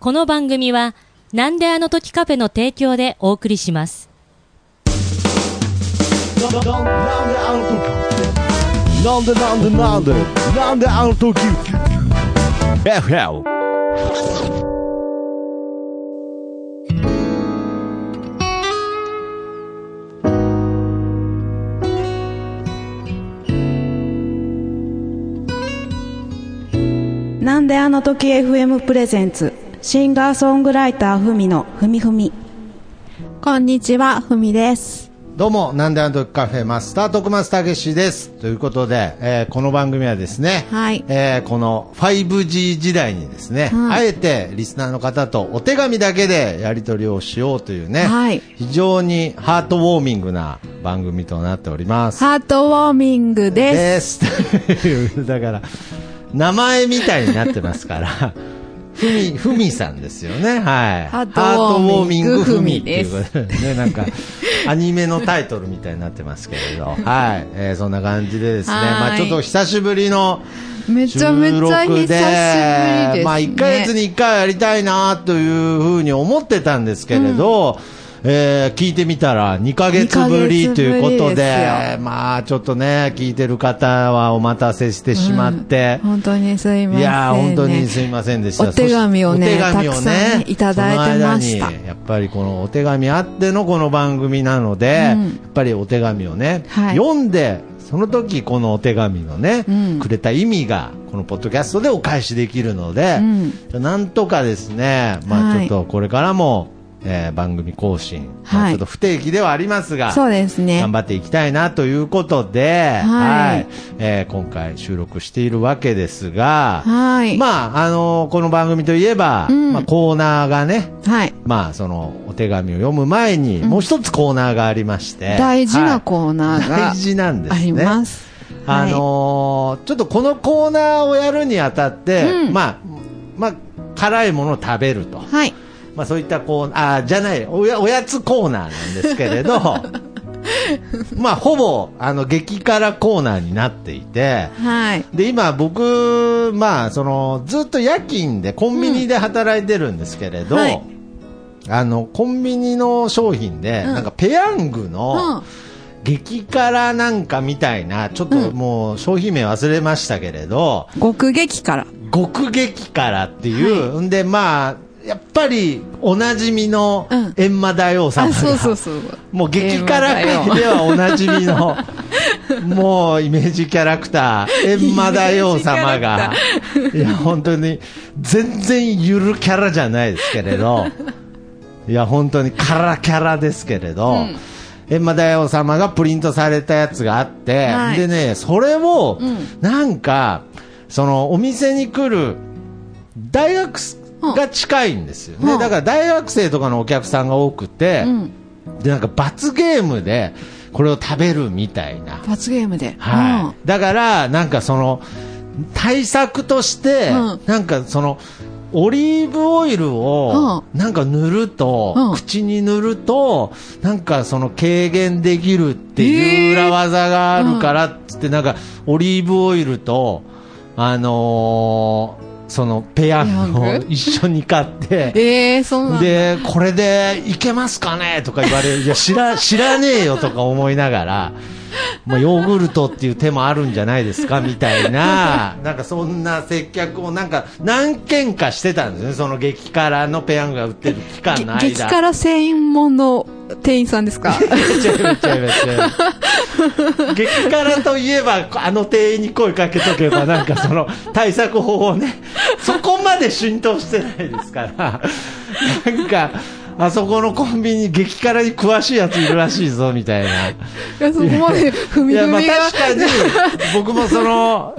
この番組は、なんであの時カフェの提供でお送りします。なんであの時なんでなんでなんでなんであの時。FL なんであの時 FM プレゼンツシンガーソングライターふみのふみふみこんにちはふみですどうも、なんであの時カフェマスター、徳松たけしです。ということで、えーこの番組はですね、はいえーこの 5G 時代にですね、はいあえてリスナーの方とお手紙だけでやり取りをしようというね、はい非常にハートウォーミングな番組となっております。ハートウォーミングですです。だから、名前みたいになってますから、ふみ、ふみさんですよね。はい。ハートウォーミングふみっていうことでね、なんか、アニメのタイトルみたいになってますけれど、はい。えーそんな感じでですね、はいまあちょっと久しぶりの収めちゃめちゃ久しぶり録で、ですねまあ1ヶ月に1回やりたいなというふうに思ってたんですけれど、えー聞いてみたら2ヶ月ぶりということででまあちょっとね、聞いてる方はお待たせしてしまって、本当にすいません、ね、いやー本当にすいませんでした。お手紙をねたくさんねいただいてました。やっぱりこのお手紙あってのこの番組なので、うん。やっぱりお手紙をね、はい。読んで、その時このお手紙のね、うん。くれた意味が、このポッドキャストでお返しできるので、うん。なんとかですね、まあはい。ちょっとこれからも、えー番組更新、まあはいちょっと不定期ではありますが、そうですね。頑張っていきたいなということで、はい。えー今回収録しているわけですが、はい。まあ、あのこの番組といえば、うん。まあ、コーナーがね、はい。まあ、その、お手紙を読む前に、もう一つコーナーがありまして、大事はない。コーナーが 大事なんですね。あります。あのーちょっとこのコーナーをやるにあたって、うん。まあ、まあ、辛いものを食べると。はいまあそういったコーナー、あ、じゃない、おや、おやつコーナーなんですけれど、まあほぼ、あの、激辛コーナーになっていて、はい。で、今僕、まあその、ずっと夜勤でコンビニで働いてるんですけれど、うんはい。あの、コンビニの商品で、うん。なんかペヤングうのん。激辛なんかみたいな、ちょっともう商品名忘れましたけれど、極激から極激辛っていう、んで、まあ、やっぱりおなじみのうん。閻魔大王様あが、そうそうそう。もう激辛界ではおなじみの、もうイメージキャラクター、閻魔大王様が、いや、本当に、全然ゆるキャラじゃないですけれど、いや、本当に辛キャラですけれど、うん。閻魔大王様がプリントされたやつがあって、はい。でね、それを、うん。なんか、そのお店に来る大学が近いんですよね。うん。だから大学生とかのお客さんが多くて、うん。で、なんか罰ゲームでこれを食べるみたいな。罰ゲームで。はい。だから、なんかその、対策として、うん。なんかその、オリーブオイルを、なんか塗ると、うん。口に塗ると、なんかその軽減できるっていう裏技があるからっつって、なんかオリーブオイルと、あのーそのペヤング？を一緒に買って、ええそんだ。で、これでいけますかね？とか言われる。いや、知ら、知らねえよとか思いながら、まあ、ヨーグルトっていう手もあるんじゃないですかみたいな、なんかそんな接客をなんか何件かしてたんですね。その激辛のペヤングが売ってる期間の間。激辛専門の店員さんですか？激辛といえばあの店員に声かけとけばなんかその対策法をねそこまで浸透してないですからなんかあそこのコンビニ激辛に詳しいやついるらしいぞみたいな。いやそこまで踏みいやまあ確かに 僕もその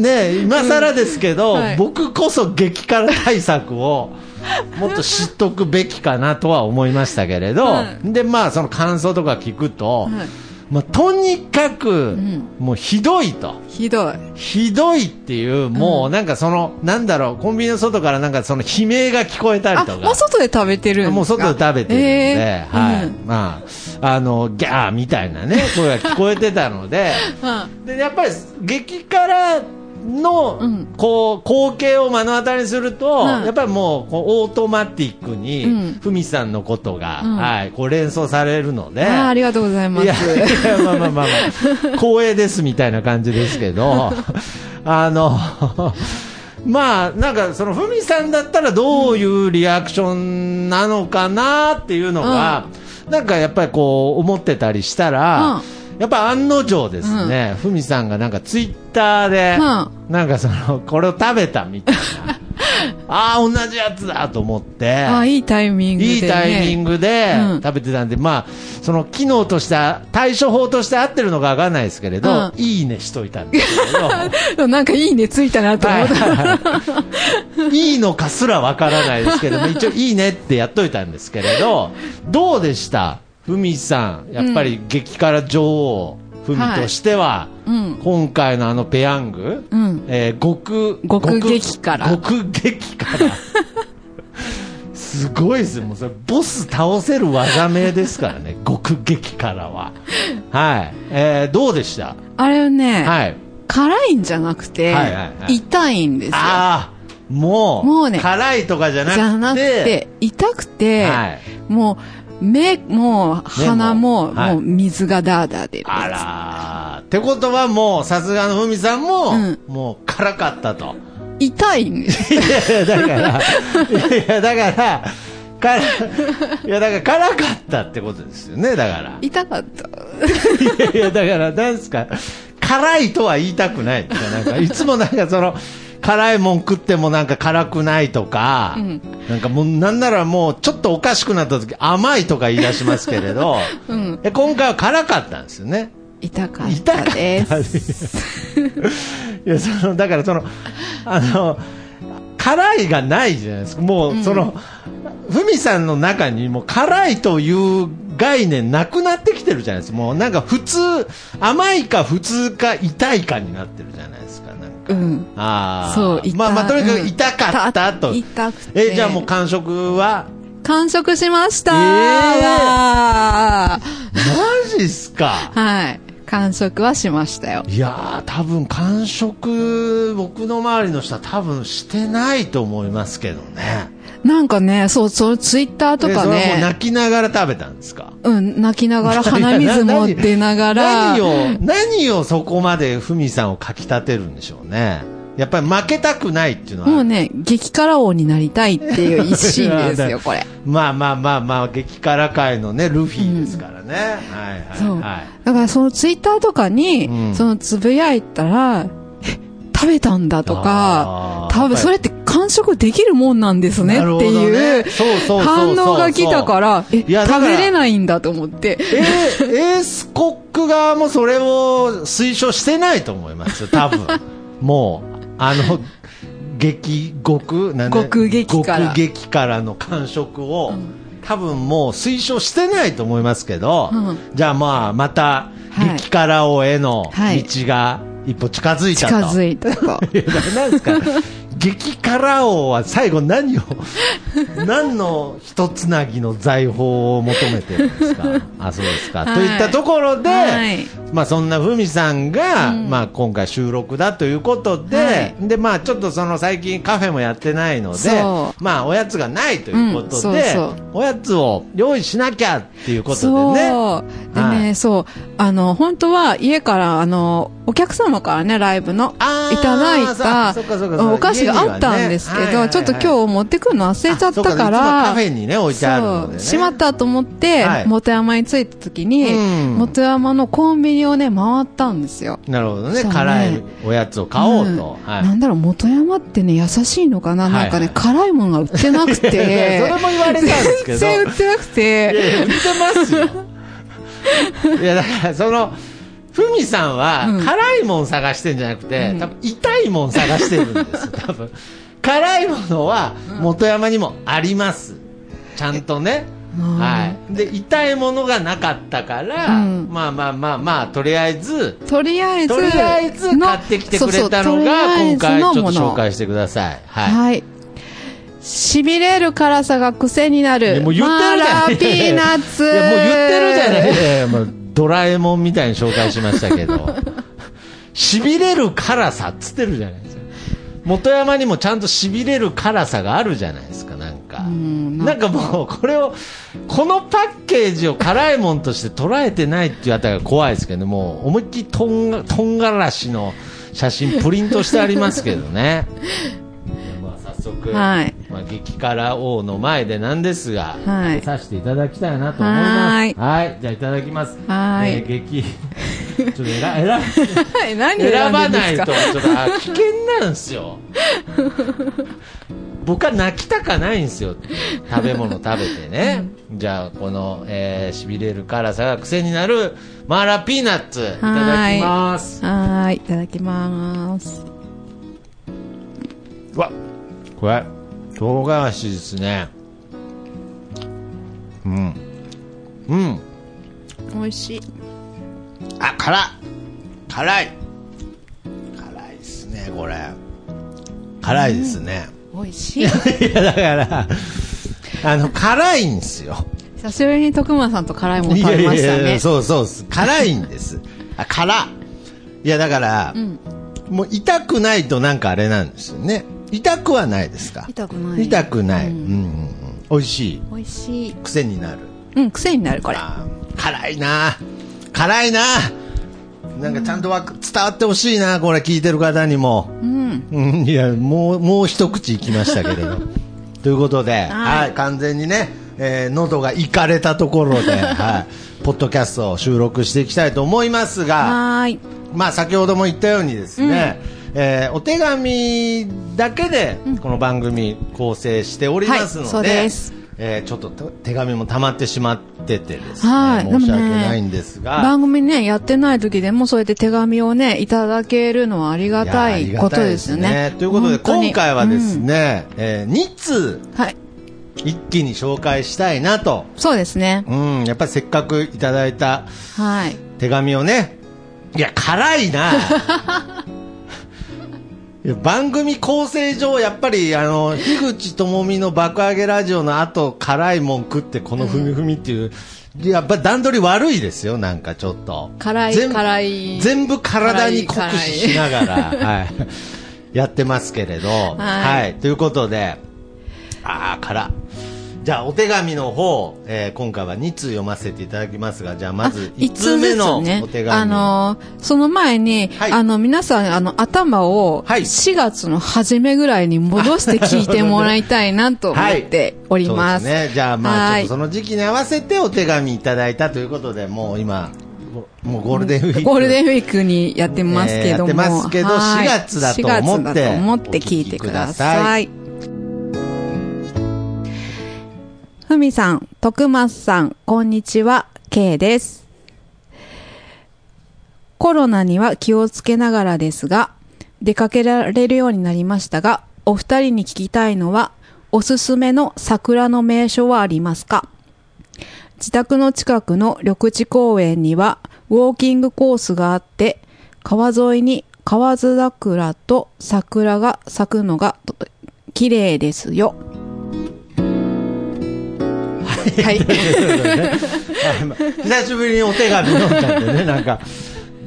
ね今更ですけど、うんはい。僕こそ激辛対策をもっと知っとくべきかなとは思いましたけれど、はでまあその感想とか聞くと、はいまあ、とにかく、ん。もうひどいと。ひどい。ひどいっていう、もうなんかその、なんだろう、コンビニの外からなんかその悲鳴が聞こえたりあとか。もう外で食べてるもう外で食べてるんで、え。ーはい。うん。まあ、あの、ギャーみたいなね、声が聞こえてたので、うん。で、やっぱり激辛の、うん。こう光景を目の当たりにすると、うん。やっぱりもうオートマティックに、うん。ふみさんのことが、うん。はい、こう連想されるので、ありがとうございます。いやいやまあまあまあまあ、光栄ですみたいな感じですけど、あの、まあ、なんか、その、ふみさんだったらどういうリアクションなのかなっていうのが、なんかやっぱりこう、思ってたりしたら、やっぱ案の定ですね、ふみさんがなんかツイッターで、うなんかその、これを食べたみたいな。ああ、同じやつだと思って。あーいいタイミングで、ね。いいタイミングでうん食べてたんで、まあ、その機能として、対処法として合ってるのかわかんないですけれど、うんいいねしといたんですけど、なんかいいねついたなと思った。はいいいのかすらわからないですけども、一応いいねってやっといたんですけれど、どうでした？ふみさん、やっぱり激辛女王、ふみとしては、うん。今回のあのペヤング、うん。えー極、極激辛極激辛。すごいですよ。もうそれ、ボス倒せる技名ですからね。極激辛は。はい。えー、どうでした？あれね、はい。辛いんじゃなくて、はいはいはい痛いんですよ。ああ、もう、もうね辛いとかじゃなくて。じゃなくて、痛くて、はい。もう、目も鼻も、はいもう水がダーダー出るあやらーってことはもう、さすがのふみさんも、うんもう辛かったと。つ。痛いんです。いやいや、だから、いや、だから、から、いや、だから辛かったってことですよね、だから。痛かった。いやいや、だから、なんですか、辛いとは言いたくない。なんか、いつもなんかその、辛いもん食ってもなんか辛くないとか、うんなんかもうなんならもうちょっとおかしくなった時甘いとか言い出しますけれど、うん。え今回は辛かったんですよね。痛かったです。いや、その、だからその、あの、辛いがないじゃないですか。もう、その、ふみさんの中にもう辛いという概念なくなってきてるじゃないですか。もうなんか普通、甘いか普通か痛いかになってるじゃないですか。うん。ああ。そう、痛まあまあ、とにかくうん痛かったと。痛くて。え、じゃあもう感触は？完食しましたえーわマジっすか？ーはい。完食はしましたよ。いやー、多分完食、僕の周りの人は多分してないと思いますけどね。なんかね、そう、そう、ツイッターとかね、泣きながら食べたんですか？うん、泣きながら鼻水も出ながら、何を、何をそこまでふみさんをかき立てるんでしょうね。やっぱり負けたくないっていうのは。もうね、激辛王になりたいっていう一心ですよ、これ。まあまあまあまあ、激辛界のね、ルフィですからね。はいそう。はいはい。だからそのツイッターとかに、うんそのつぶやいたら、え、食べたんだとか多分それって完食できるもんなんですねっていう反応が来たから、え、食べれないんだと思って。えー、エースコック側もそれを推奨してないと思いますよ、多分。もう、あの、激、極、なんで極激辛極激辛の感触を、多分もう推奨してないと思いますけど、うん。じゃあまあ、また、はい。激辛王へのはい。道が一歩近づいたと。近づいたと。いや、なんですか激辛王は最後何を、何の一つなぎの財宝を求めてるんですか？あ、そうですか。はい。といったところで、はい。まあそんなふみさんが、うん。まあ今回収録だということで、はい。で、まあちょっとその最近カフェもやってないのでそ、まあおやつがないということで、うんそうそう。おやつを用意しなきゃっていうこと。でね。でね、はい。そう。あの、本当は家から、あの、お客様からね、ライブの、いただいたお菓子があったんですけど、ちょっと今日持ってくるの忘れちゃったから、カフェにね置いてあるのでしまったと思って、はい。元山に着いた時に、うん。元山のコンビニをね、回ったんですよ。なるほどね。辛いおやつを買おうと。なんだろう、元山ってね、優しいのかな、はいなんかね、辛いものが売ってなくて。や それも言われたんですけど。全然売ってなくいて。やいや、売ってますよ。いや、だから、その、ふみさんは、うん辛いもん探してんじゃなくて、うん多分痛いもん探してるんですよ、多分。辛いものは、元山にもあります。ちゃんとね。うんはい。で、痛いものがなかったから、うんまあまあまあまあ、とりあえず、とりあえず、とりあえず買ってきてくれたのが、今回ちょっと紹介してください。はい。はい。しびれる辛さが癖になる。もう言ってるじゃないマーラーピーナッツ。いや、もう言ってるじゃない。ドラえもんみたいに紹介しましたけど。しびれる辛さっつってるじゃないですか。元山にもちゃんとしびれる辛さがあるじゃないですか、なんか。んなんかもう、これを、このパッケージを辛いもんとして捉えてないっていうあたりが怖いですけどね、もう思いっきりとんが、とんがらしの写真プリントしてありますけどね。速、はいまあ、激辛王の前でなんですが、はいさせていただきたいなと思います。ははいい。じゃあいただきます。はいえー激、ちょっと選選はい、何選選ばないと、ちょっとあ危険なんですよ。僕は泣きたかないんですよ。食べ物食べてね。じゃあ、この、えー、痺れる辛さが癖になるマーラピーナッツ、いただきます。はーい、いただきます。うわ、これ、唐辛子ですね。うん。うん。美味しい。あ、辛い辛い辛いですね、これ。辛いですね。美味しい。いや、だから、あの、辛いんですよ。久しぶりに徳間さんと辛いもの食べましたね。そうそうです。辛いんです。あ、辛いや、だから、んもう痛くないとなんかあれなんですよね。痛くはないですか？痛くない痛くない。ううんんうんうん。美味しい？美味しい。癖になる？うん、癖になる、これ。辛いな辛いななんかちゃんとわか伝わってほしいなこれ聞いてる方にも。うん。うん、いや、もう、もう一口いきましたけれど。ということで、はい、完全にね、えー喉がいかれたところで、はい、ポッドキャストを収録していきたいと思いますが、はーい。まあ、先ほども言ったようにですね、えーお手紙だけでこの番組構成しておりますので、えーちょっとと手紙も溜まってしまっててですね、はい。申し訳ないんですが、番組ね、やってない時でもそうやって手紙をね、いただけるのはありがたいことですよいやありがたいね。ということで、今回はです、ね、え2通うんはい。一気に紹介したいなと、そうですね。うん、やっぱりせっかくいただいたはい。手紙をね、いや、辛いな。番組構成上、やっぱり、あの、樋口智美の爆上げラジオの後、辛いもん食って、このふみふみっていう、やっぱ段取り悪いですよ、なんかちょっと。辛い全部辛い全部体に酷使しながら、はい。やってますけれど、はい。ということで、ああ、辛。じゃあ、お手紙の方、えー今回は2通読ませていただきますが、じゃあ、まず1通目のお手紙。あのーその前に、はいあの、皆さん、あの、頭を、はい4月の初めぐらいに戻して聞いてもらいたいなと思って おります。そうですね。じゃあ、まあ、はいちょっとその時期に合わせてお手紙いただいたということで、もう今、ごもうゴールデンウィーク。ゴールデンウィークにやってますけども。えーやってますけどはい4月だと思って4月だと思って聞いてください。ふみさん、徳松さん、こんにちは、K です。コロナには気をつけながらですが、出かけられるようになりましたが、お二人に聞きたいのは、おすすめの桜の名所はありますか？自宅の近くの緑地公園にはウォーキングコースがあって、川沿いに河津桜と桜が咲くのが綺麗ですよ。はい。久しぶりにお手紙読んじゃってね、なんか、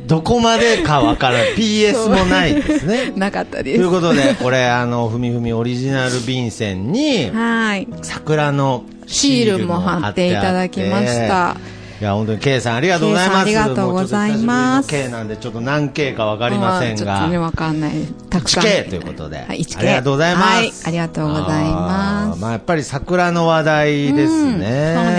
どこまでかわからない。PS もないですね。なかったとです。いうことで、これ、あの、ふみふみオリジナル便箋に、はい。桜のシールも貼っていただきました。いや、本当に K さんありがとうございます。ありがとうございます K なんで、ちょっと何 K かわかりませんが。ちょっとね、わかんない。たくさん。1K ということではい、1K。ありがとうございますはい、ありがとうございます。あーまあ、やっぱり桜の話題ですね。うんそうで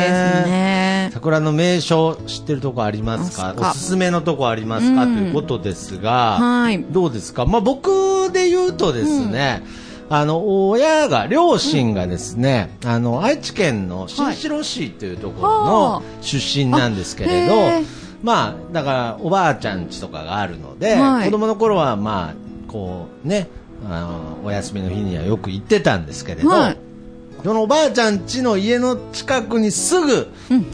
すね。桜の名所知ってるとこありますか？おすすめのとこありますか、うんということですが、はいどうですか？まあ僕で言うとですね、あの、親が、両親がですね、あの、愛知県の新城市というところはのあ出身なんですけれどあへー、まあ、だから、おばあちゃん家とかがあるので、はい。子供の頃は、まあ、こう、ね、あの、お休みの日にはよく行ってたんですけれど、はいそのおばあちゃん家の家の近くにすぐ、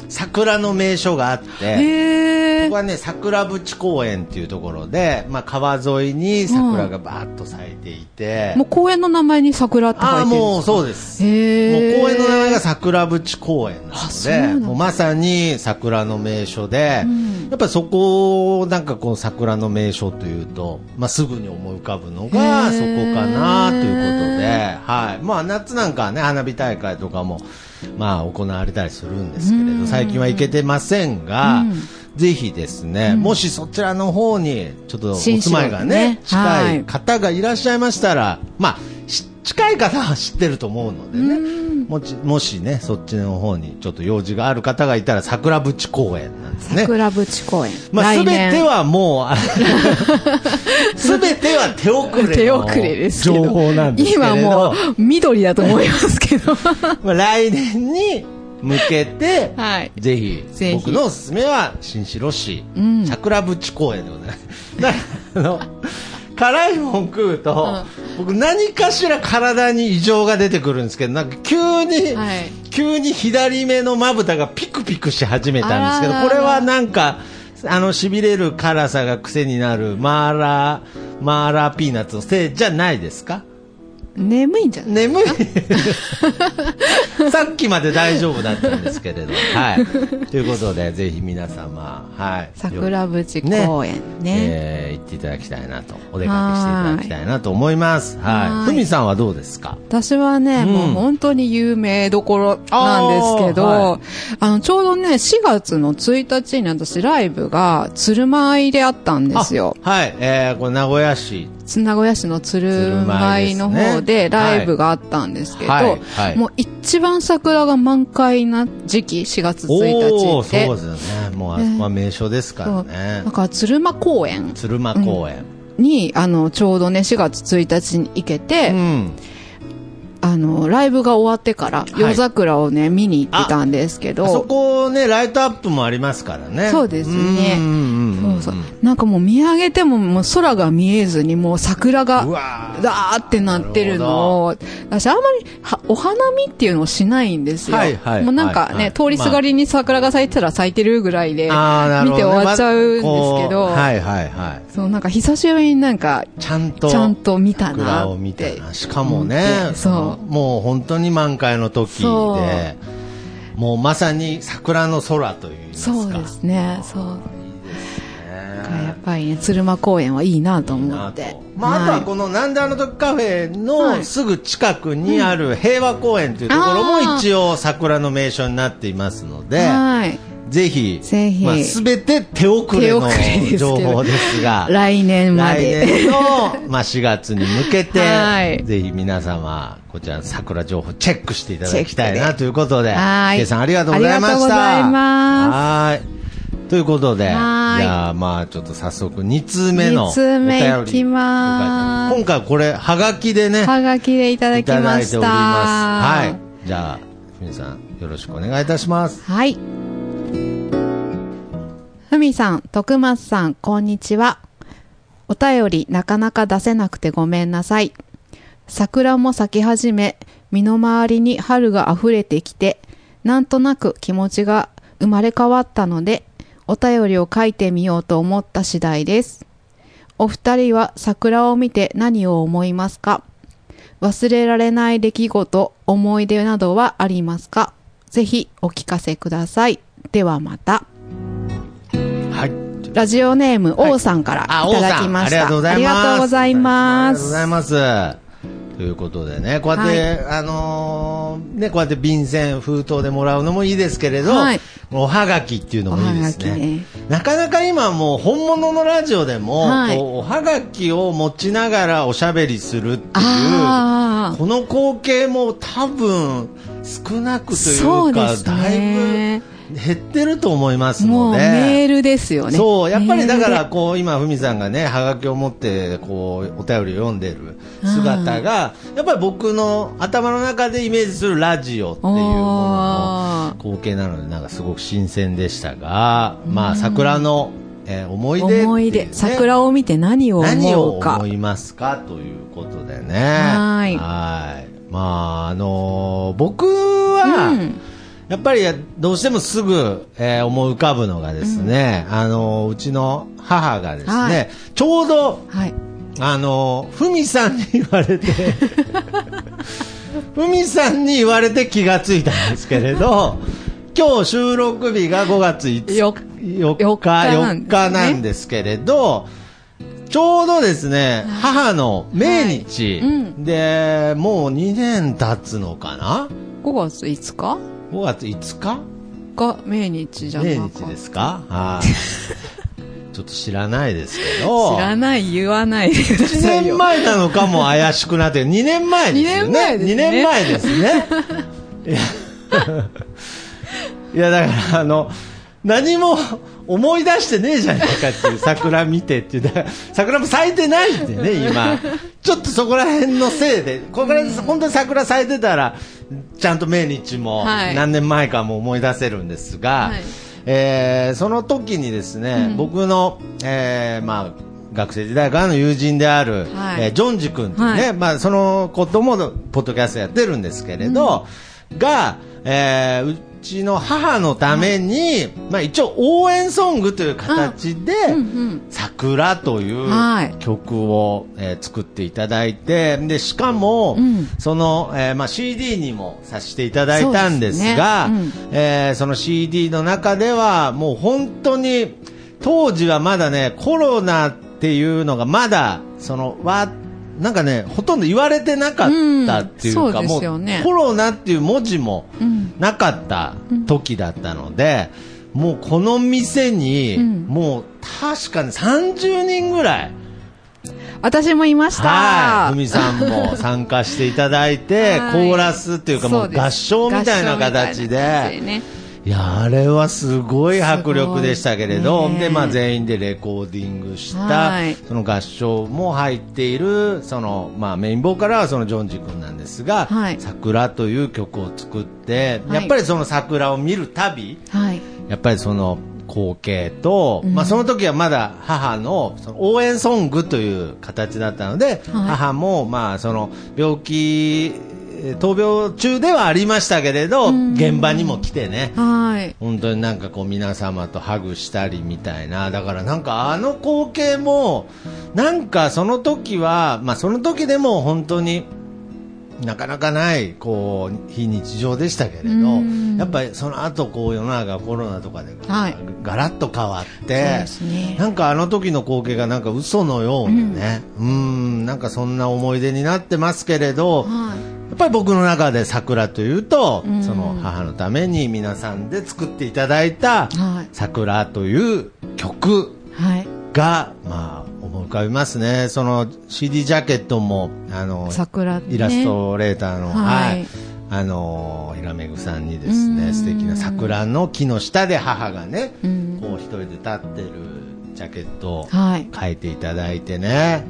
桜の名所があって、ここはね、桜淵公園っていうところで、まあ、川沿いに桜がバーッと咲いていて、もう公園の名前に桜って書いてああ、るんですか？もうそうです。もう公園の名前が桜淵公園なあので、もうまさに桜の名所で、うん。やっぱりそこをなんかこう桜の名所というと、まあ、すぐに思い浮かぶのがへそこーかなということで、はい。まあ夏なんかはね、花火大会とかも、まあ行われたりするんですけれど、最近は行けてませんが、うん。ぜひですね、もしそちらの方にちょっとお新住まいがね、ね。近はい。い方がいらっしゃいましたら、まあ、し近い方は知ってると思うのでね、もちもしね、そっちの方にちょっと用事がある方がいたら、桜淵公園なんですね。桜淵公園。まあ、すべてはもう、すべては手遅れの手遅れです。情報なんですけ今もう緑だと思いますけど。まあ、来年に向けて、はい。ぜひ僕のおすすめは新城市、うん桜淵公園でございます。あの辛いもん食うと、僕何かしら体に異常が出てくるんですけど、なんか急に、はい。急に左目のまぶたがピクピクし始めたんですけど、これはなんか、あの、痺れる辛さが癖になるマーラー、マーラーピーナッツのせいじゃないですか？眠いんじゃない？眠い さっきまで大丈夫だったんですけれど、はい。ということで、ぜひ皆様、はい。桜淵公園ね。えー行っていただきたいなと、お出かけしていただきたいなと思います。はい。はいふみさんはどうですか？私はね、うんもう本当に有名どころなんですけど、はいの、ちょうどね、4月の1日に私ライブが鶴舞であったんですよ。あはい。えー、これ名古屋市。名古屋市の鶴舞の方でライブがあったんですけど、はいはいはいもう一番桜が満開な時期、4月1おー日って。そうですよね。もうあそこは名所ですからねだ。から鶴舞公園鶴間公園。に、あの、ちょうどね、4月1日に行けて、うん。あの、ライブが終わってから、い夜桜をね、見に行ってたんですけあそど、こね、ライトアップもありますからね。そうですねそうそう。なんかもう見上げてももう空が見えずにもう桜がうわーダーってなってるのを、私あんまりはお花見っていうのをしないんですよ。はいはいもうなんかね、はいはい通りすがりに桜が咲いてたら咲いてるぐらいで、あ見て終わっちゃうんですけど、こうはいはいはい。そうなんか久しぶりになんか、ちゃんと。ちゃんと見たなって。しかもねそうもう本当に満開の時そで、もうまさに桜の空といいますか。そうですね、そう。ねやっぱりね、鶴間公園はいいなと思って。まあ、あとははいこのなんであの時カフェはいのすぐ近くにある平和公園というところも一応桜の名所になっていますので、はい。ぜひ、ぜひまあ、全て手遅れの情報ですが、来年まで。来年の、まあ、4月に向けて、はいぜひ皆様、こちらの桜情報チェックしていただきたいなということで、はいさんありがとうございました。はい。ということで、じはいゃあまあちょっと早速2通目のお便りいきます今回これ、はがきでね、はがきでいただいきましてた。ただいおります。はい。じゃあ、ふみさん、よろしくお願いいたします。はい。ふみさん、徳松さん、こんにちは。お便りなかなか出せなくてごめんなさい。桜も咲き始め、身の回りに春が溢れてきて、なんとなく気持ちが生まれ変わったので、お便りを書いてみようと思った次第です。お二人は桜を見て何を思いますか？忘れられない出来事、思い出などはありますか？ぜひお聞かせください。ではまた。はい。ラジオネーム、王さんからいただきました。ありがとうございます。ありがとうございます。ということでね、こうやって、あのーね、こうやって便箋、封筒でもらうのもいいですけれど、はいおはがきっていうのもいいですねね。なかなか今もう本物のラジオでも、はいおはがきを持ちながらおしゃべりするっていう。この光景も多分少なくというか、そうですだねいぶ減ってると思いますもうので。メールですよね。そう、やっぱりだから、こう、今、ふみさんがね、はがきを持って、こう、お便りを読んでる姿が、やっぱり僕の頭の中でイメージするラジオっていうもののお光景なので、なんかすごく新鮮でしたが、まあ、桜の、えー思い出ね、思い出。桜を見て何を何を思うか思。いますか？ということでね。はいはいまあ、あのー僕は、うん。やっぱりどうしてもすぐ、えー思い浮かぶのがですね、あのうちの母がですね、はい。ちょうどはい。あのふみさんに言われて ふみさんに言われて気がついたんですけれど 今日収録日が5月5日よ4日4日なん4ですね。日なんですけれど、ちょうどですね、母の命日、はいうんで、もう2年経つのかな？5月5日 ?5 月5日？が命日じゃな命かった日ですか？はい。ちょっと知らないですけど。知らない、言わないでくだ1さいよ。年前なのかも怪しくなって、2年前ですよね。二年前ですね2年前ですね。いやいや、だから、あの、何も思い出してねえじゃないかっていう桜見てっていう、桜も咲いてないんでね、今。ちょっとそこら辺のせいで、これ本当に桜咲いてたら、ちゃんと命日もはい。何年前かも思い出せるんですが、はい。えーその時にですね、うん。僕の、えーまあ、学生時代からの友人である、はい。えージョンジ君ね、はい。まあ、その子ともポッドキャストやってるんですけれど、が、えーうちの母のために、まあ、一応応援ソングという形で。桜というはい。曲を、えー作っていただいて、で、しかも、うん。その、えーまあ、CD にもさせていただいたんですが、えーその CD の中では、もう本当に、当時はまだね、コロナっていうのがまだ、その、わ、なんかね、ほとんど言われてなかったっていうか、うん。そうでもうコロナっていう文字もうん。なかった時だったので、もうこの店に、うん。もう確かに30人ぐらい、私もいました。はい、ふみさんも参加していただいて、はい。コーラスっていうかもそう合唱みたいな形で、ねいや、あれはすごい迫力でしたけれど、ね。で、まあ全員でレコーディングした、はい。その合唱も入っている、その、まあメインボーカルはそのジョンジ君なんですが、はい。桜という曲を作って、はい。やっぱりその桜を見るたび、はい。やっぱりその光景と、うん。まあその時はまだ母のその応援ソングという形だったので、はい。母もまあその病気、えー闘病中ではありましたけれど、うん。現場にも来てね、はい。本当になんかこう皆様とハグしたりみたいな、だからなんかあの光景も、なんかその時は、まあその時でも本当になかなかない、こう、非日常でしたけれどうん、やっぱりその後こう世の中コロナとかではい。ガラッと変わってで、すね。なんかあの時の光景がなんか嘘のようにね、うん、なんかそんな思い出になってますけれど、はい。やっぱり僕の中で桜というと、うんその母のために皆さんで作っていただいたはい。桜という曲はい。が、まあ、思い浮かびますね。その CD ジャケットも、あの、桜、ね、イラストレーターの、ははいい。あの、ひらめぐさんにですね、うん素敵な桜の木の下で母がね、うん。こう一人で立ってるジャケットをはい。書いていただいてね、やっ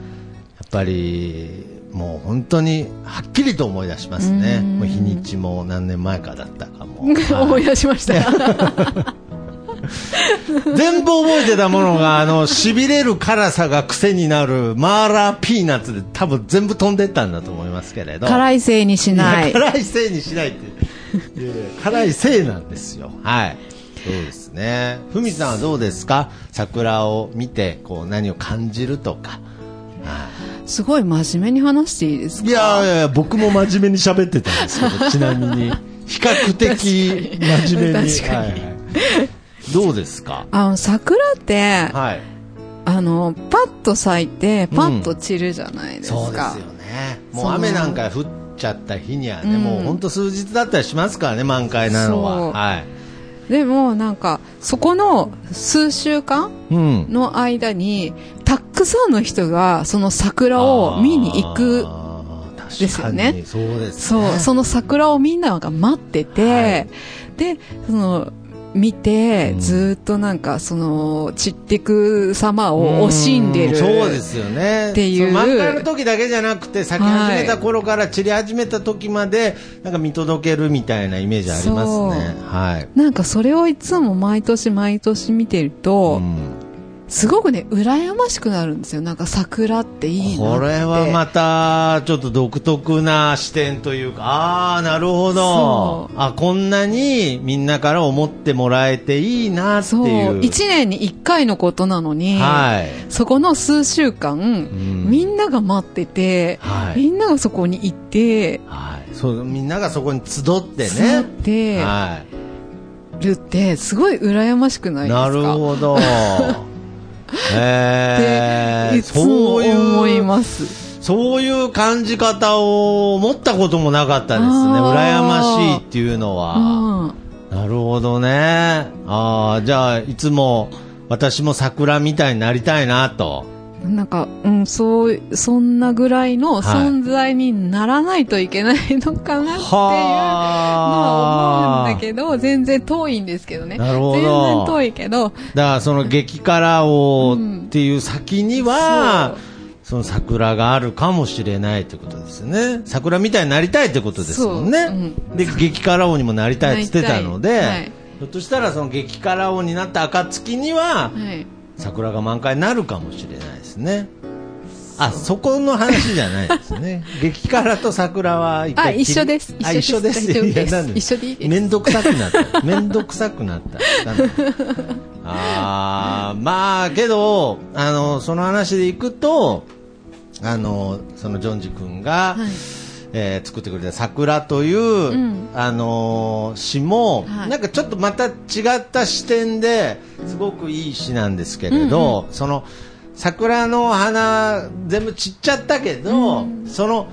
ぱり、もう本当にはっきりと思い出しますね。うんもう日にちも何年前かだったかも。思はいい出しました。全部覚えてたものが、あの、痺れる辛さが癖になるマーラーピーナッツで多分全部飛んでったんだと思いますけれど。辛いせいにしない。辛いせいにしないって。いやいや辛いせいなんですよ。はい。そうですね。ふみさんはどうですか？桜を見て、こう、何を感じるとか。はすごい真面目に話していいですい、かいやいや僕も真面目に喋ってたんですけど、ちなみに。比較的真面目に。確かにはいはいどうですか？あの、桜って、はい。あの、パッと咲いて、パッと散るじゃないですか。そうですよね。もう雨なんか降っちゃった日にはね、うんもう本当数日だったりしますからね、満開なのは。はい。でも、なんか、そこの数週間うん。の間に、たくさんの人が、その桜を見に行く。ですよねそうですそう、ね。その桜をみんなが待ってて、はいで、その、見て、うんずーっとなんか、その、散ってく様を惜しんでる。うそうですよね。っていうその満開の時だけじゃなくて、咲き始めた頃から散り始めた時まで、なんか見届けるみたいなイメージありますね。はい。なんかそれをいつも毎年毎年見てると、うんすごくね、羨ましくなるんですよ。なんか桜っていいなって。これはまたちょっと独特な視点というか。ああなるほど。そあこんなにみんなから思ってもらえていいなってそう、いう。一年に一回のことなのに、はい。そこの数週間、ん。みんなが待ってて、はい。みんながそこに行って、はい、そうみんながそこに集って集ねってはるって、すごい羨ましくないい、ですか？なるほど へえいつも思います。そういう感じ方を持ったこともなかったですね。羨ましいっていうのは、うん。なるほどね。ああじゃあいつも私も桜みたいになりたいなとなんか、うん、そう、そんなぐらいのはい。存在にならないといけないのかなっていうのは思うんだけど、全然遠いんですけどね。なるほど。全然遠いけど、だからその激辛をうんっていう先には、その桜があるかもしれないってことですよね。桜みたいになりたいってことですもんね。そう。うん。で、激辛王にもなりたいって言ってたので、はい。ひょっとしたらその激辛王になった暁には、はい。桜が満開になるかもしれないですね。あ、そこの話じゃないですね。激辛と桜は一あ、回一緒です。あ、一緒です。一緒でいいです。めんどくさくなった。めんどくさくなった。あーまあ、けど、あの、その話でいくと、あの、そのジョンジ君が、はいえー作ってくれた桜という、ん。あのー詩も、はい。なんかちょっとまた違った視点ですごくいい詩なんですけれど、その桜の花全部散っちゃったけど、その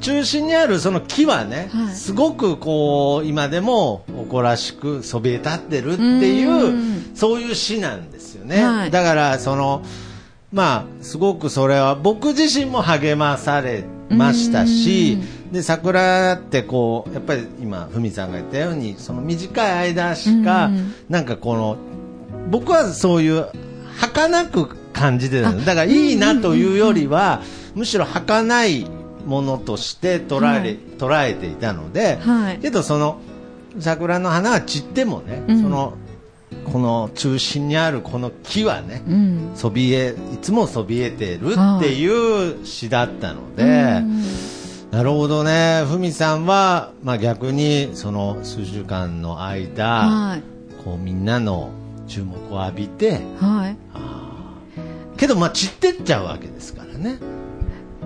中心にあるその木はね、はい。すごくこう今でも誇らしくそびえ立ってるっていう、うん。そういう詩なんですよね。はい。だからそのまあ、すごくそれは僕自身も励まされましたし、で桜ってこうやっぱり今、ふみさんが言ったようにその短い間しか、うん。なんかこの僕はそういう儚く感じてたのだからいいなというよりは、むしろ儚いものとして捉え,、はい。捉えていたので、はい。けどその桜の花が散ってもね、うん。そのこの中心にあるこの木はね、うん。そびえいつもそびえてるっていう詩だったので、うんなるほどね、ふみさんは、まあ、逆にその数週間の間、はい。こうみんなの注目を浴びて、はい。けどまあ散ってっちゃうわけですからね。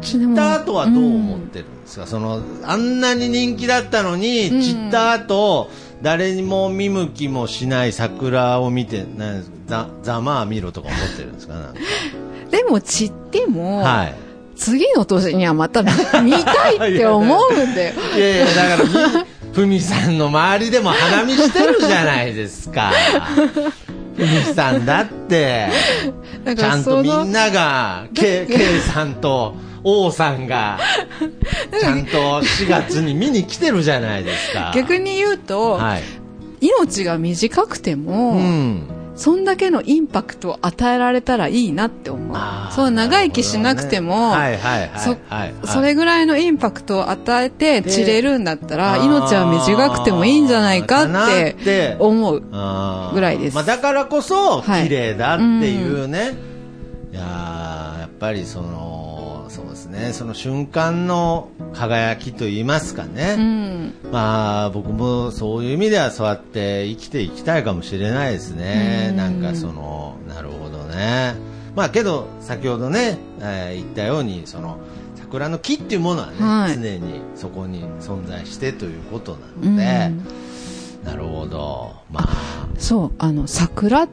散った後はどう思ってるんですか、そのあんなに人気だったのに、うん散った後誰にも見向きもしない桜を見てなんざざまあ見ろとか思ってるんですか でも散っても、はい次の年にはまた見見たいって思うんだよ。いやいや、だからみ、ふみさんの周りでも花見してるじゃないですか。ふみさんだって、ちゃんとみんなが、K, K さんと王さんが、ちゃんと4月に見に来てるじゃないですか。逆に言うと、はい。命が短くても、うん。そんだけのインパクトを与えられたらいいなって思うそう、長生きしなくても、はいはいはい。そはいはいそれぐらいのインパクトを与えてで散れるんだったら、命は短くてもいいんじゃないかっってて思う。ぐらいですまあ、だからこそはい綺麗だっていうね、い、やーやっぱりそのそうですね。その瞬間の輝きと言いますかうね、ん。まあ僕もそういう意味ではそうやって生きていきたいかもしれないですね、うん。なんかそのなるほどね。まあけど先ほどね、えー言ったようにその桜の木っていうものはね、はい。常にそこに存在してということなうん。ので、なるほど。まあ。そう、あの、桜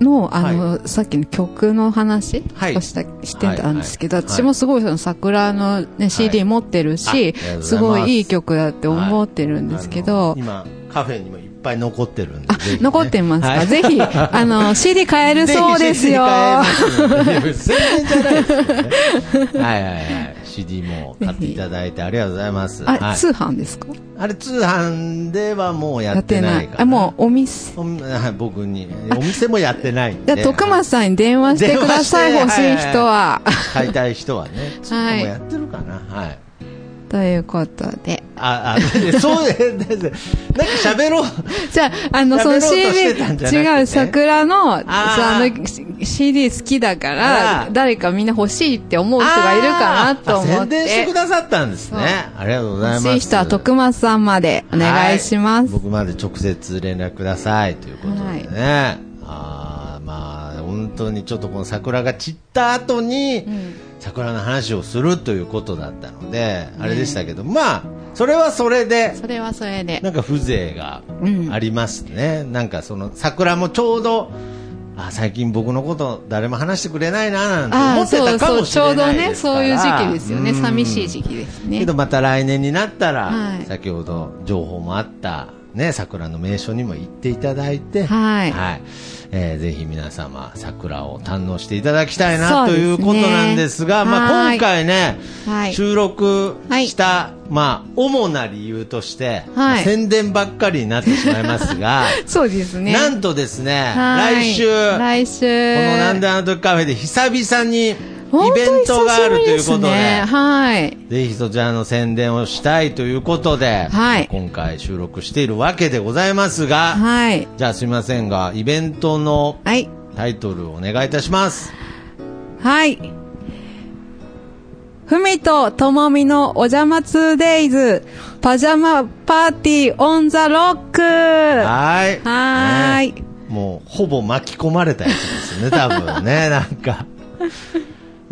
の、あの、さっきの曲の話はい。をした、してたんですけど、はいはい私もすごいその桜のね、CD 持ってるし、す。すごいいい曲だって思ってるんですけど、今カフェにもいっぱい残ってるんであね。残ってますか、はい。ぜひ、あの、CD 買えるそうですよ。ぜひ CD 買えます。よ宣伝じゃないですけどね。はいはいはい CD も買っていただいてありがとうございます。あ、はい。通販ですか？あれ通販ではもうやってないから。あ、もうお店？おはい 僕にお店もやってないんで。じゃあ、徳松さんに電話してください、欲しい人は。買いたい人はね。通販もやってるかな。はいということで。あ、あ、で そうで、ででなんか喋ろう。じゃあ、あの、その CD、違う、桜の、あの、CD 好きだかあらら、誰かみんな欲しいって思う人がいるかなと思って。あ宣伝してくださったんですね。ありがとうございます。欲しい人は徳松さんまでお願いします。はい僕まで直接連絡くださいということでね。あーまあ、本当にちょっとこの桜が散った後に、桜の話をするということだったので、あれでしたけど、まあ、それはそれで、それはそれで。なんか風情がうんありますね。なんかその桜もちょうど、あ最近僕のこと誰も話してくれないななんて思ってたかもしちょうどね、れないですからそういう時期ですよね。うん寂しい時期ですね。けどまた来年になったら、はい先ほど情報もあった、ね、桜の名所にも行っていただいて、はい。えーぜひ皆様桜を堪能していただきたいなね。いうことなんですが、まあ、はい。今回ね、はい。収録した、まあ、主な理由として、はい。宣伝ばっかりになってしまいますが、そうですね。なんとですね、はい。来週、来週。このなんであの時カフェで久々にイベントがあるということで、ねはい。ぜひそちらの宣伝をしたいということで、はい今回収録しているわけでございますが、はい。じゃあすみませんが、イベントのはい。タイトルをお願いいたします。はい。ふみとともみのお邪魔 2days パジャマパーティーオンザロックははい。ーい。ねもう、ほぼ巻き込まれたやつですね、多分ね、なんか。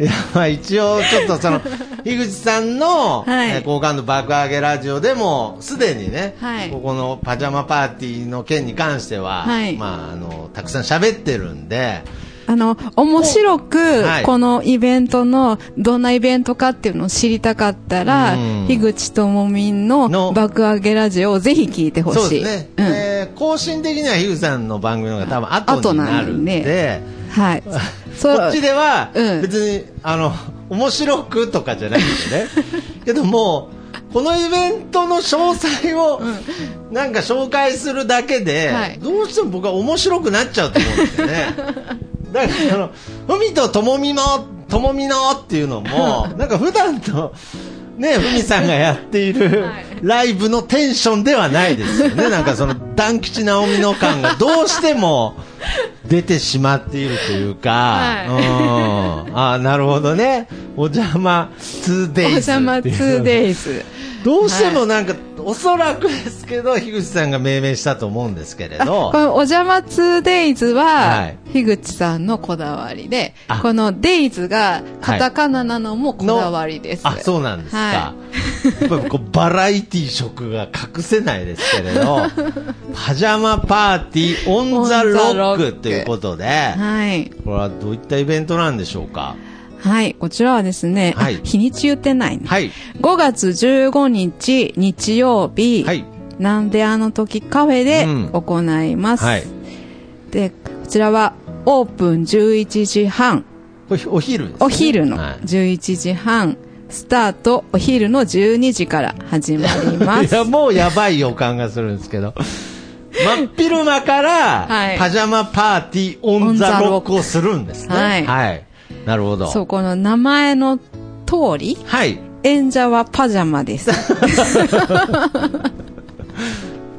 いや、まあ一応、ちょっとその、樋口さんの、はい。えー好感度爆上げラジオでも、すでにね、はい。ここのパジャマパーティーの件に関しては、はい。まあ、あの、たくさん喋ってるんで、あの、面白くはい、このイベントの、どんなイベントかっていうのを知りたかったらうん、樋口ともみんのの爆上げラジオをぜひ聞いてほしい。そうですね、うん。えー更新的には樋口さんの番組の方が多分後になるんで、はい。そ うこっちではうん。別に、あの面白くとかじゃないんでね。けどもうこのイベントの詳細をなんか紹介するだけで、はい。どうしても僕は面白くなっちゃうと思うんですよね だからあの「ふみとともみのともみの」っていうのも なんか普段とね、ふみさんがやっているライブのテンションではないですよね。なんかその、団吉直美の感がどうしても出てしまっているというか、うん。あなるほどね。お邪魔 2days お邪魔っていう 2days。どうしてもなんか、おそらくですけど、樋口さんが命名したと思うんですけれどこ、のお邪魔 2days は、はい樋口さんのこだわりであ、この days がカタカナなのもこだわりです。あ、そうなんですか。はやっぱりこうバラエティ色が隠せないですけれど、パジャマパーティーオンザロックということで、はい。これはどういったイベントなんでしょうか？はい。こちらはですね、はいあ日にち言ってないね。はい。5月15日日曜日、はい。なんであの時カフェでうん行います。はい。で、こちらはオープン11時半、お昼です、ね。お昼のはい11時半、スタートお昼の12時から始まりまいす。や、もうやばい予感がするんですけど。真っ昼間から、はいパジャマパーティーオンザロックをするんですね。はいはい。なるほど。そう、この名前の通り、はい。演者はパジャマです。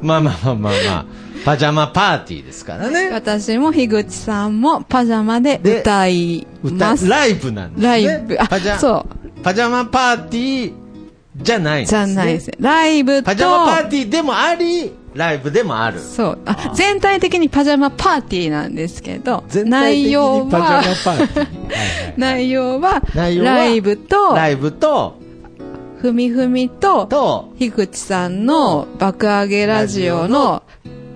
まあまあまあまあまあ、パジャマパーティーですからね。私も樋口さんもパジャマでで歌い歌ます。ライブなんですね。ライブ、あそう。パジャマパーティーじゃないんですじね。ゃないです。ライブと、パジャマパーティーでもあり、ライブでもある。そうあ。全体的にパジャマパーティーなんですけど、内容にパジャマは、パーティー。はいはい内容は、ライブと、ライブと、ふみふみと、と、樋口さんの爆上げラジオの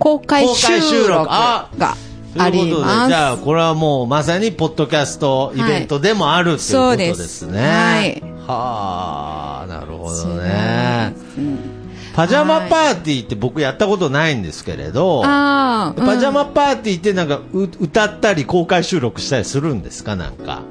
公開収録がということで、あります。じゃあ、これはもうまさにポッドキャストイベントでもあるっていうことですね。はいはあ、なるほどね。うんパジャマパーティーって僕やったことないんですけれど、ああ、パジャうんマパーティーってなんかう歌ったり公開収録したりするんですかなんか？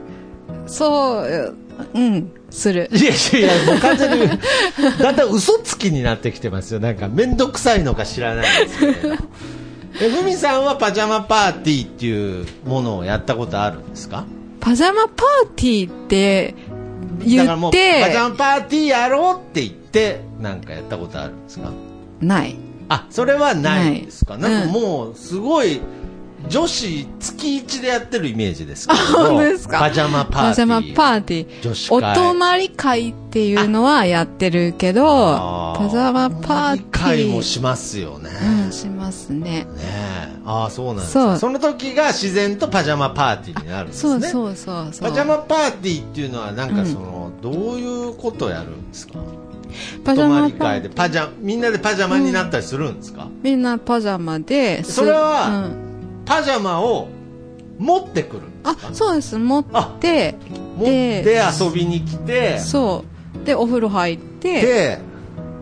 そう、うん、する。いやいやいや、もう完全に、だんだん嘘つきになってきてますよ。なんか、めんどくさいのか知らないですけれど。え、ふみさんはパジャマパーティーっていうものをやったことあるんですか？パジャマパーティーって言だからもう、って、パジャマパーティーやろうって言って、なんかやったことあるんですか？ない。あ、それはないんですか？ないなんかもう、すごい、女子月一でやってるイメージですけど。本当ですか？パジャマパーティー。パジャマパーティー。女子お会泊まり会っていうのはやってるけど、パジャマパーティー。会もしますよね、うん、しますね。ねえ。ああそうなんですかその時が自然とパジャマパーティーになるんですね。そうそうそうそう。パジャマパーティーっていうのはなんかその、どういうことをやるんですか？パジャ泊まマパーり会で。パジャみんなでパジャマになったりするんですか、みんなパジャマで。それはうんパジャマを持ってくる。あか、そうです。持って、持って遊びに来て。そう。で、お風呂入って、で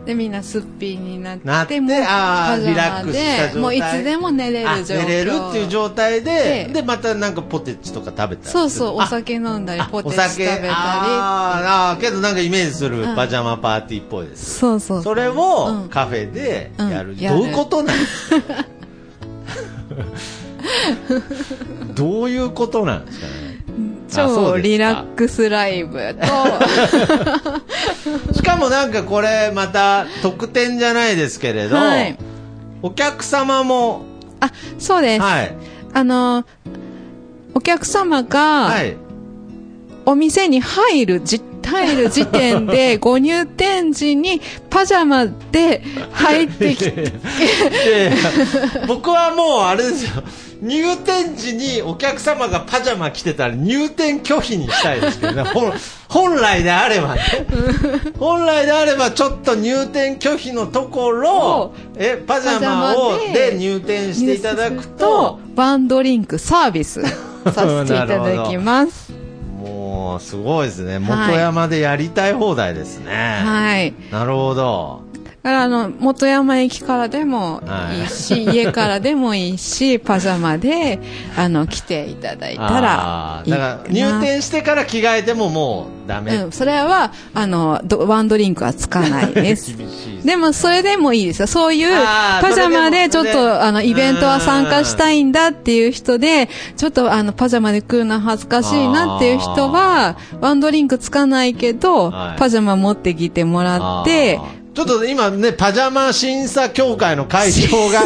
で、みんなすっぴんになって、なってもうあリラックスした状態。で、もういつでも寝れるあ状況。寝れるっていう状態でででまたなんかポテチとか食べたりそうそう、おあ酒飲んだり、あポテチ食べたり。あーあーけどなんかイメージするうん。パジャマパーティーっぽいです、そうそう。それうをん。カフェでやる、どういうことなん？どういうことなんですかね？超リラックスライブと、しかもなんかこれまた特典じゃないですけれど、はい。お客様もあ、そうです。はい。あの、お客様はが、い。お店に入るじ、入る時点で、ご入店時にパジャマで入ってきて、僕はもうあれですよ入店時にお客様がパジャマ着てたら入店拒否にしたいですけどね。本本来であればね。本来であればちょっと入店拒否のところえパジャマをでで入店していただくと、ワンドリンクサービス させていただきます。もうすごいですね。元山でやりたい放題ですね、はい。なるほど。だから、あの、元山駅からでもい。いし、家からでもいいし、パジャマで、あの、来ていただいたらだから入店してから着替えてももうダメ、うん、それは、あの、どワンドリンクはつかないです。でも、それでもいいですよ。そういう、パジャマでちょっと、あの、イベントは参加したいんだっていう人で、ちょっと、あの、パジャマで来るの恥ずかしいなっていう人は、ワンドリンクつかないけど、はい。パジャマ持ってきてもらって、ちょっと今ね、パジャマ審査協会の会長が、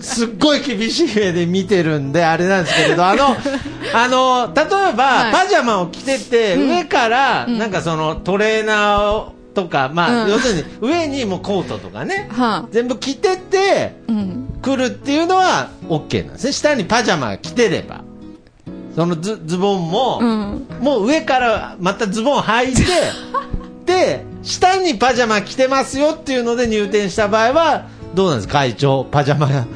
すっごい厳しい目で見てるんで、あれなんですけれど、あの、あの、例えば、はいパジャマを着てて、うん上から、うんなんかそのトレーナーをとか、まあ、うん要するに上にもうコートとかね、は全部着てて。来るっていうのは OK なんですね。下にパジャマが着てれば。そのズズボンも、うん。もう上からまたズボン履いて、で、下にパジャマ着てますよっていうので入店した場合は、どうなんですか？会長、パジャマ、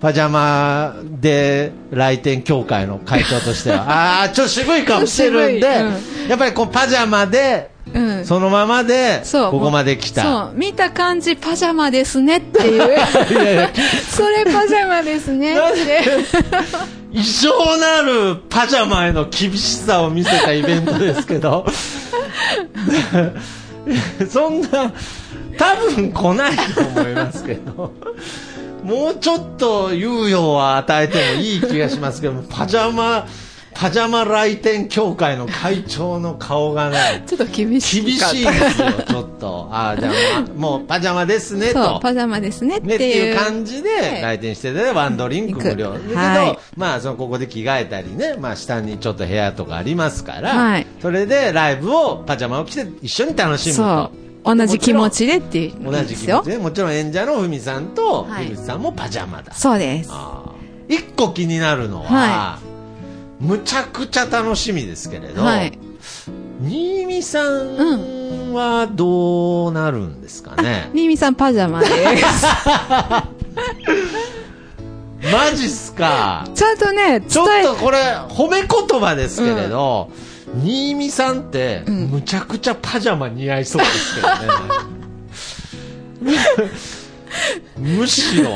パジャマで来店協会の会長としては。ああ、ちょっと渋い顔してるんで、うんやっぱりこうパジャマで、うん。そのままで。ここまで来た。そう。見た感じ、パジャマですねっていう。それパジャマですねって。異常なるパジャマへの厳しさを見せたイベントですけど そんな多分来ないと思いますけど。もうちょっと猶予は与えてもいい気がしますけどパジャマパジャマ来店協会の会長の顔がね ちょっと厳しい。厳しいですよちょっとああじゃあ、まあもうパジャマですねそうと、パジャマですねっていう。感じで来店してて、ワンドリンク無料。だけど、はいまあ、その、ここで着替えたりね、まあ、下にちょっと部屋とかありますから、はいそれでライブを、パジャマを着て一緒に楽しむそと。う。同じ気持ちでっていう。同じ気持ちで、もちろん演者のふみさんと、はいふみさんもパジャマだ。そうです。一個気になるのは、はむちゃくちゃ楽しみですけれど、はい。新見さんはどうなるんですかね、新見さんパジャマです。マジっすか？ちゃんとね、ちょっとこれ褒め言葉ですけれど、新見さんって、ん。むちゃくちゃパジャマ似合いそうですけどね。むしろ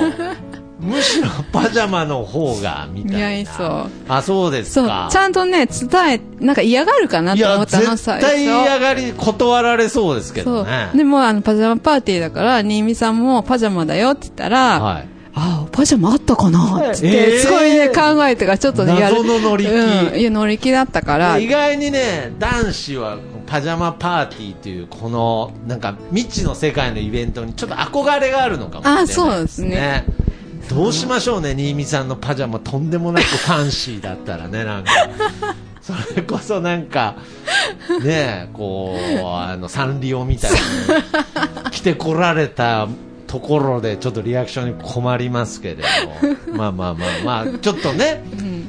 むしろパジャマの方がみたいな。似合いそう。あそうですそう、かちゃんとね、伝え、なんか嫌がるかないと思やったの、絶最対初。嫌がり断られそうですけどね。でも、あの、パジャマパーティーだから、新見さんもパジャマだよって言ったら、はい。ああ、パジャマあったかなってすごいね、考えてから、ちょっとね、やる。謎の乗り気。うん、いや、乗り気だったから、意外にね男子はパジャマパーティーというこのなんか未知の世界のイベントにちょっと憧れがあるのかもしれないあそうですねどうしましょうね、新見さんのパジャマ、とんでもなくファンシーだったらね、なんか、それこそなんか、ねえ、こう、あの、サンリオみたいに着てこられたところで、ちょっとリアクションに困りますけれども、まあまあまあまあ、ちょっとね、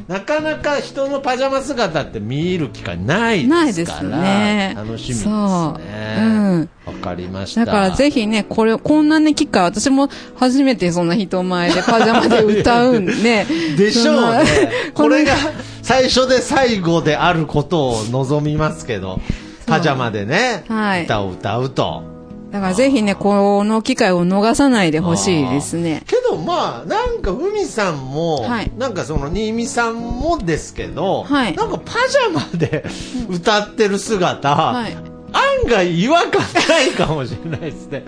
なかなか人のパジャマ姿って見る機会ないないですから、ね。楽しみですね。そう。うん。わかりました。だからぜひね、これ、こんなね、機会、私も初めてそんな人前でパジャマで歌うんで、でしょうね。これが最初で最後であることを望みますけど、パジャマでね、はい歌を歌うと。だからぜひね、この機会を逃さないでほしいですね。けどまあ、なんか、海さんも、はいなんかその、新見さんもですけど、はいなんかパジャマで歌ってる姿、はい。案外違和感ないかもしれないですね。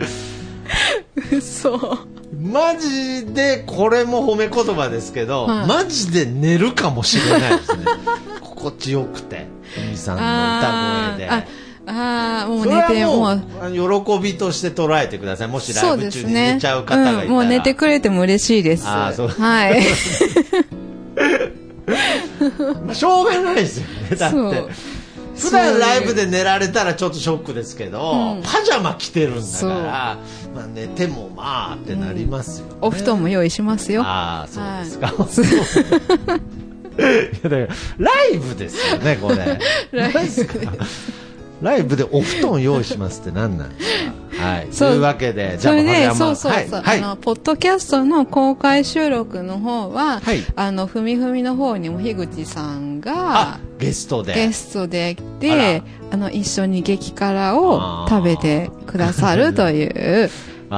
そう。マジで、これも褒め言葉ですけど、はいマジで寝るかもしれないですね。心地よくて、海さんの歌声で。ああー、もう寝て、はもう喜びとして捉えてください。もしライブ中に。寝ちゃう方がいたら。うん、もう寝てくれても嬉しいです。あーそうはい。ま あしょうがないですよね。だって。普段ライブで寝られたらちょっとショックですけど、うんパジャマ着てるんだから、まあ寝てもまあってなりますよ、ねお布団も用意しますよ。ああ、そうですか。はい いやだからライブですよね、これ。ライブ何ですか？ライブでお布団用意しますって何なんですか？はい。そうというわけで、じゃあ、それで、パジャマそうそうそう、はい。はいあの、ポッドキャストの公開収録の方は、はいあの、ふみふみの方にも樋口さんあが、、ゲストで。ゲストで来あて、あの、一緒に激辛を食べてくださるという、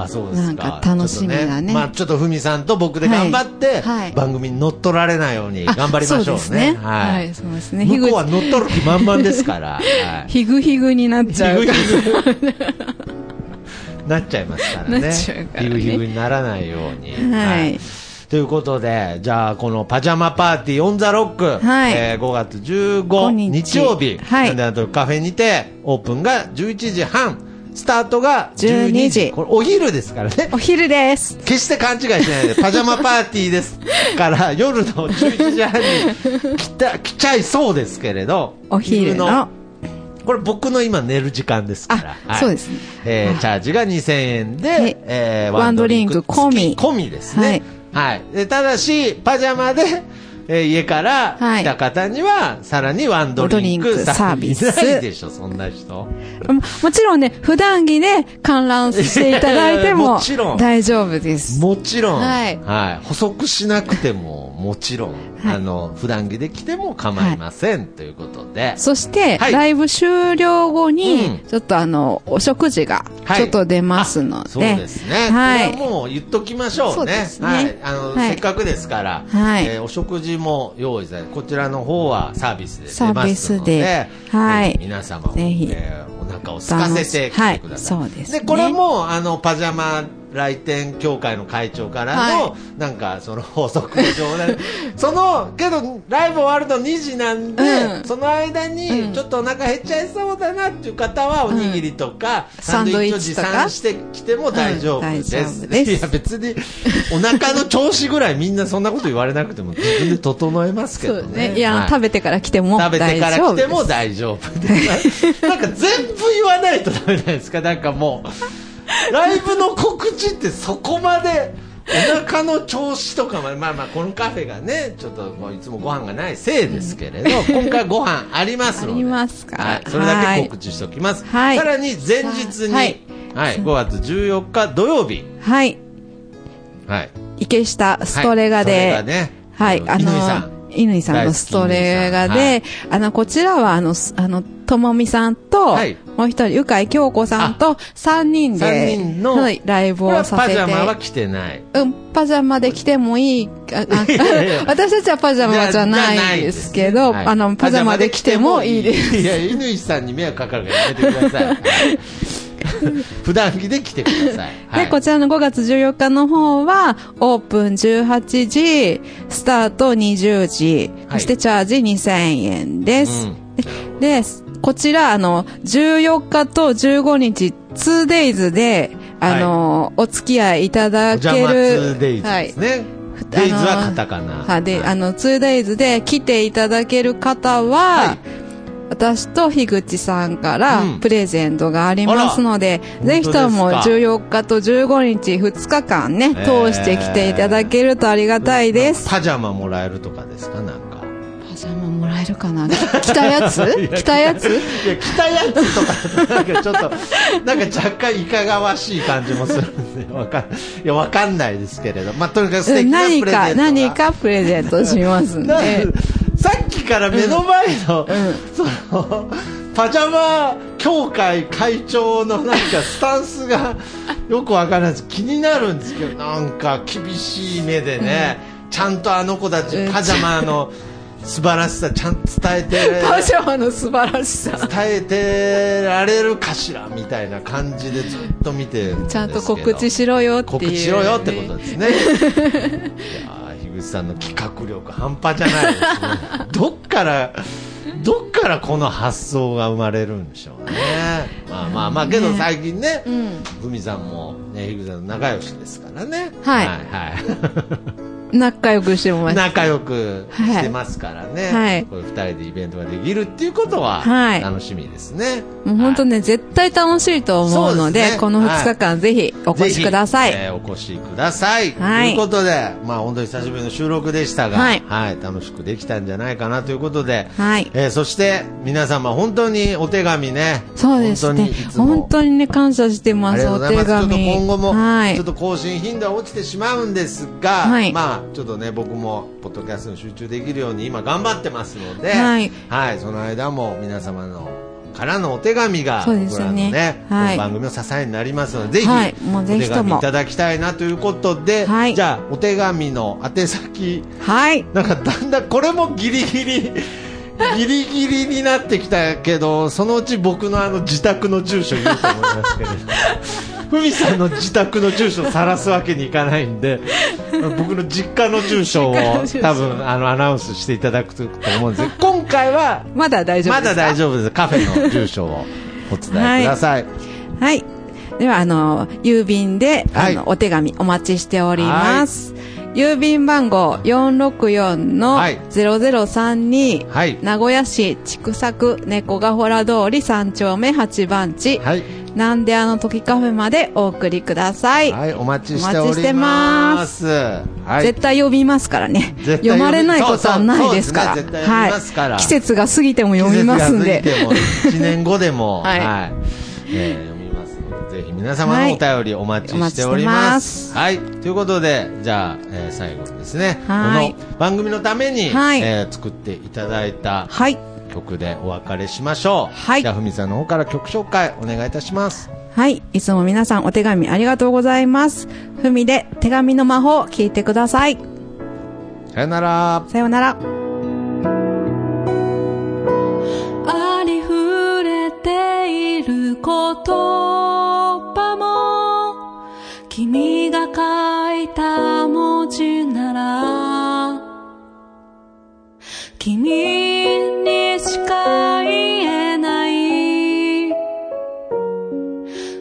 あ、そうですか。なんか楽しみだねちょっとまあ、ちょっとふみさんと僕で頑張って、はいはい番組に乗っ取られないように頑張りましょうね。ははいい、。そうですね。向こうは樋乗っ取る気満々ですから。はい。口、ひぐひぐになっちゃう。ヒグヒグ なっちゃいますからね。なっちゃうからねヒグヒグにならないように。はいということで、じゃあ、このパジャマパーティーオンザロック、はいえー5月15 5日日曜日、はいカフェにて、オープンが11時半、スタートが12 12時。時これお昼ですからね。お昼です。決して勘違いしないで、パジャマパーティーですから、夜の11時半に来た、来ちゃいそうですけれど、お昼の。これ僕の今寝る時間ですから。あ、はいそうですね。えーチャージが2000円で、はいえーワンドリンク込み込みですね。はい。でただし、パジャマで、えー家からはい来た方には、さらにワンドリンクサービス。ないでしょ、そんな人。ももちろんね、普段着で観覧していただいても もちろん大丈夫です。もちろん、はい補足しなくても、もちろん、はい。あの、普段着で来ても構いません、ということで。そして、はい。ライブ終了後に、うん。ちょっとあの、お食事がはい。ちょっと出ますので、あそうですね。はい。これはもう言っときましょうね。はい。あの、はい。せっかくですから、はい。えーお食事も用意されこちらの方はサービスで出ますので、サービスで。はい。皆様も、ぜひ。えーお腹を空かせて来てください。はいそうですね。これも、あの、パジャマ来店協会の会長からの、はなんか、その法則上で、その、けど、ライブ終わると2時なんで、うんその間に、うんちょっとお腹減っちゃいそうだなっていう方は、おにぎりとか、サンドイッチを持参してきても大丈夫です。うんですいや、別に、お腹の調子ぐらいみんなそんなこと言われなくても自分で整えますけどね。ね。いや、はい食べてから来ても食べてから。来ても大丈夫です。なんか全部言わないとダメなんですか？なんかもう、ライブの告知ってそこまで、お腹の調子とかまで、まあまあ、このカフェがね、ちょっといつもご飯がないせいですけれど、今回ご飯ありますので。ありますからはい。それだけ告知しておきます。はいさらに前日に、ははいい、5月14日土曜日、はい。はい。池下ストレガで、はいね、はい、あ乾さんの、乾さんのストレガで、あの、こちらは、あの、すあの、ともみさんと、はいもう一人、ゆかい京子さんと、三人で、三人のはい、ライブをさせて。パジャマは着てない。うん、パジャマで着てもいい、私たちはパジャマじゃないんですけど、はいあの、パジャマで着てもいいです。いや、乾さんに迷惑かかるからやめてください。は い普段着で来てください。はいで、こちらの5月14日の方は、オープン18時、スタート20時、はいそしてチャージ2000円です。うんで、こちら、あの、14日と15日、2days で、あの、お付き合いいただける。2days ですね。デイズはカタカナ。はい。で、はいあの、2days で来ていただける方は、はい私と樋口さんからうんプレゼントがありますので、あらぜひとも本当ですか14日と15日2日間ね、えー通して来ていただけるとありがたいです。パジャマもらえるとかですかなんか。パジャマもらえるかな？着たやつ？着たやつ？いや、着たやつとか、なんかちょっと、なんか若干いかがわしい感じもするんで、わかん、いや、わかんないですけれど。まあ、とにかく素敵なプレゼントが。何か、何かプレゼントしますんで。さっきから目の前の、その、パジャマ協会会長のなんかスタンスがよくわからないです。気になるんですけど、なんか厳しい目でね、ちゃんとあの子たちうんパジャマの素晴らしさちゃんと伝えて、パジャマの素晴らしさ。伝えてられるかしらみたいな感じでずっと見てるんですけどちゃんと告知しろよっていう、告知しろよってことですね。いやー樋口さんの企画力半端じゃないですね。どっから、どっからこの発想が生まれるんでしょうね。まあまあまあ、けど最近ね、うん。さんもね、樋口さんと仲良しですからね。はいはい。仲良くしてます。仲良くしてますからね。はいこれ二人でイベントができるっていうことは、はい楽しみですね。もう本当ね、絶対楽しいと思うので、この2日間ぜひお越しください。えーお越しください。はいということで、まあ本当に久しぶりの収録でしたが、はい楽しくできたんじゃないかなということで、はいえーそして皆様本当にお手紙ね、そうですね本当にね、感謝してます、お手がとうございます。ちょっと紙。今後も、はいちょっ。と更新頻度は落ちてしまうんですが、はいまあちょっとね、僕もポッドキャストに集中できるように今頑張ってますので、はい。はい、その間も皆様のからのお手紙が、僕らのね、はい。番組の支えになりますので、ぜひ、はい。もうぜひとも。お手紙いただきたいなということで、はい。じゃあ、お手紙の宛先、はい。なんかだんだん、これもギリギリ、ギリギリになってきたけど、そのうち僕のあの自宅の住所言うと思いますけれど、ふみさんの自宅の住所を晒すわけにいかないんで、僕の実家の住所を多分あのアナウンスしていただくと思うんです 今回はまだ大丈夫まですか？だ大丈夫です。カフェの住所をお伝えください。はい。では、あの、郵便で、はいあの、お手紙お待ちしております。郵便番号464のはい0032、はい。名古屋市筑作猫ヶ原通り3丁目8番地、はい。なんであの時カフェまでお送りください。はい。お待ちしておお待ちしてりまます。はい。絶対呼びますからね。読まれないことはないですから。そうそうそうねからはい。季節が過ぎても読みますんで。季節が過ぎても、1年後でも、はいえー読みますので、ぜひ皆様のお便りお待ちしております。ははい。ということで、じゃあ、えー最後にですね、はいこの番組のために、はいえー作っていただいたはい。曲でお別れしましょう。はいじゃあ、ふみさんの方から曲紹介お願いいたします。はい。いつも皆さんお手紙ありがとうございます。ふみで手紙の魔法聞いてください。さよなら。さようなら。ありふれている言葉も君が書いた文字なら君は言えない。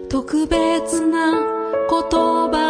特別な言葉。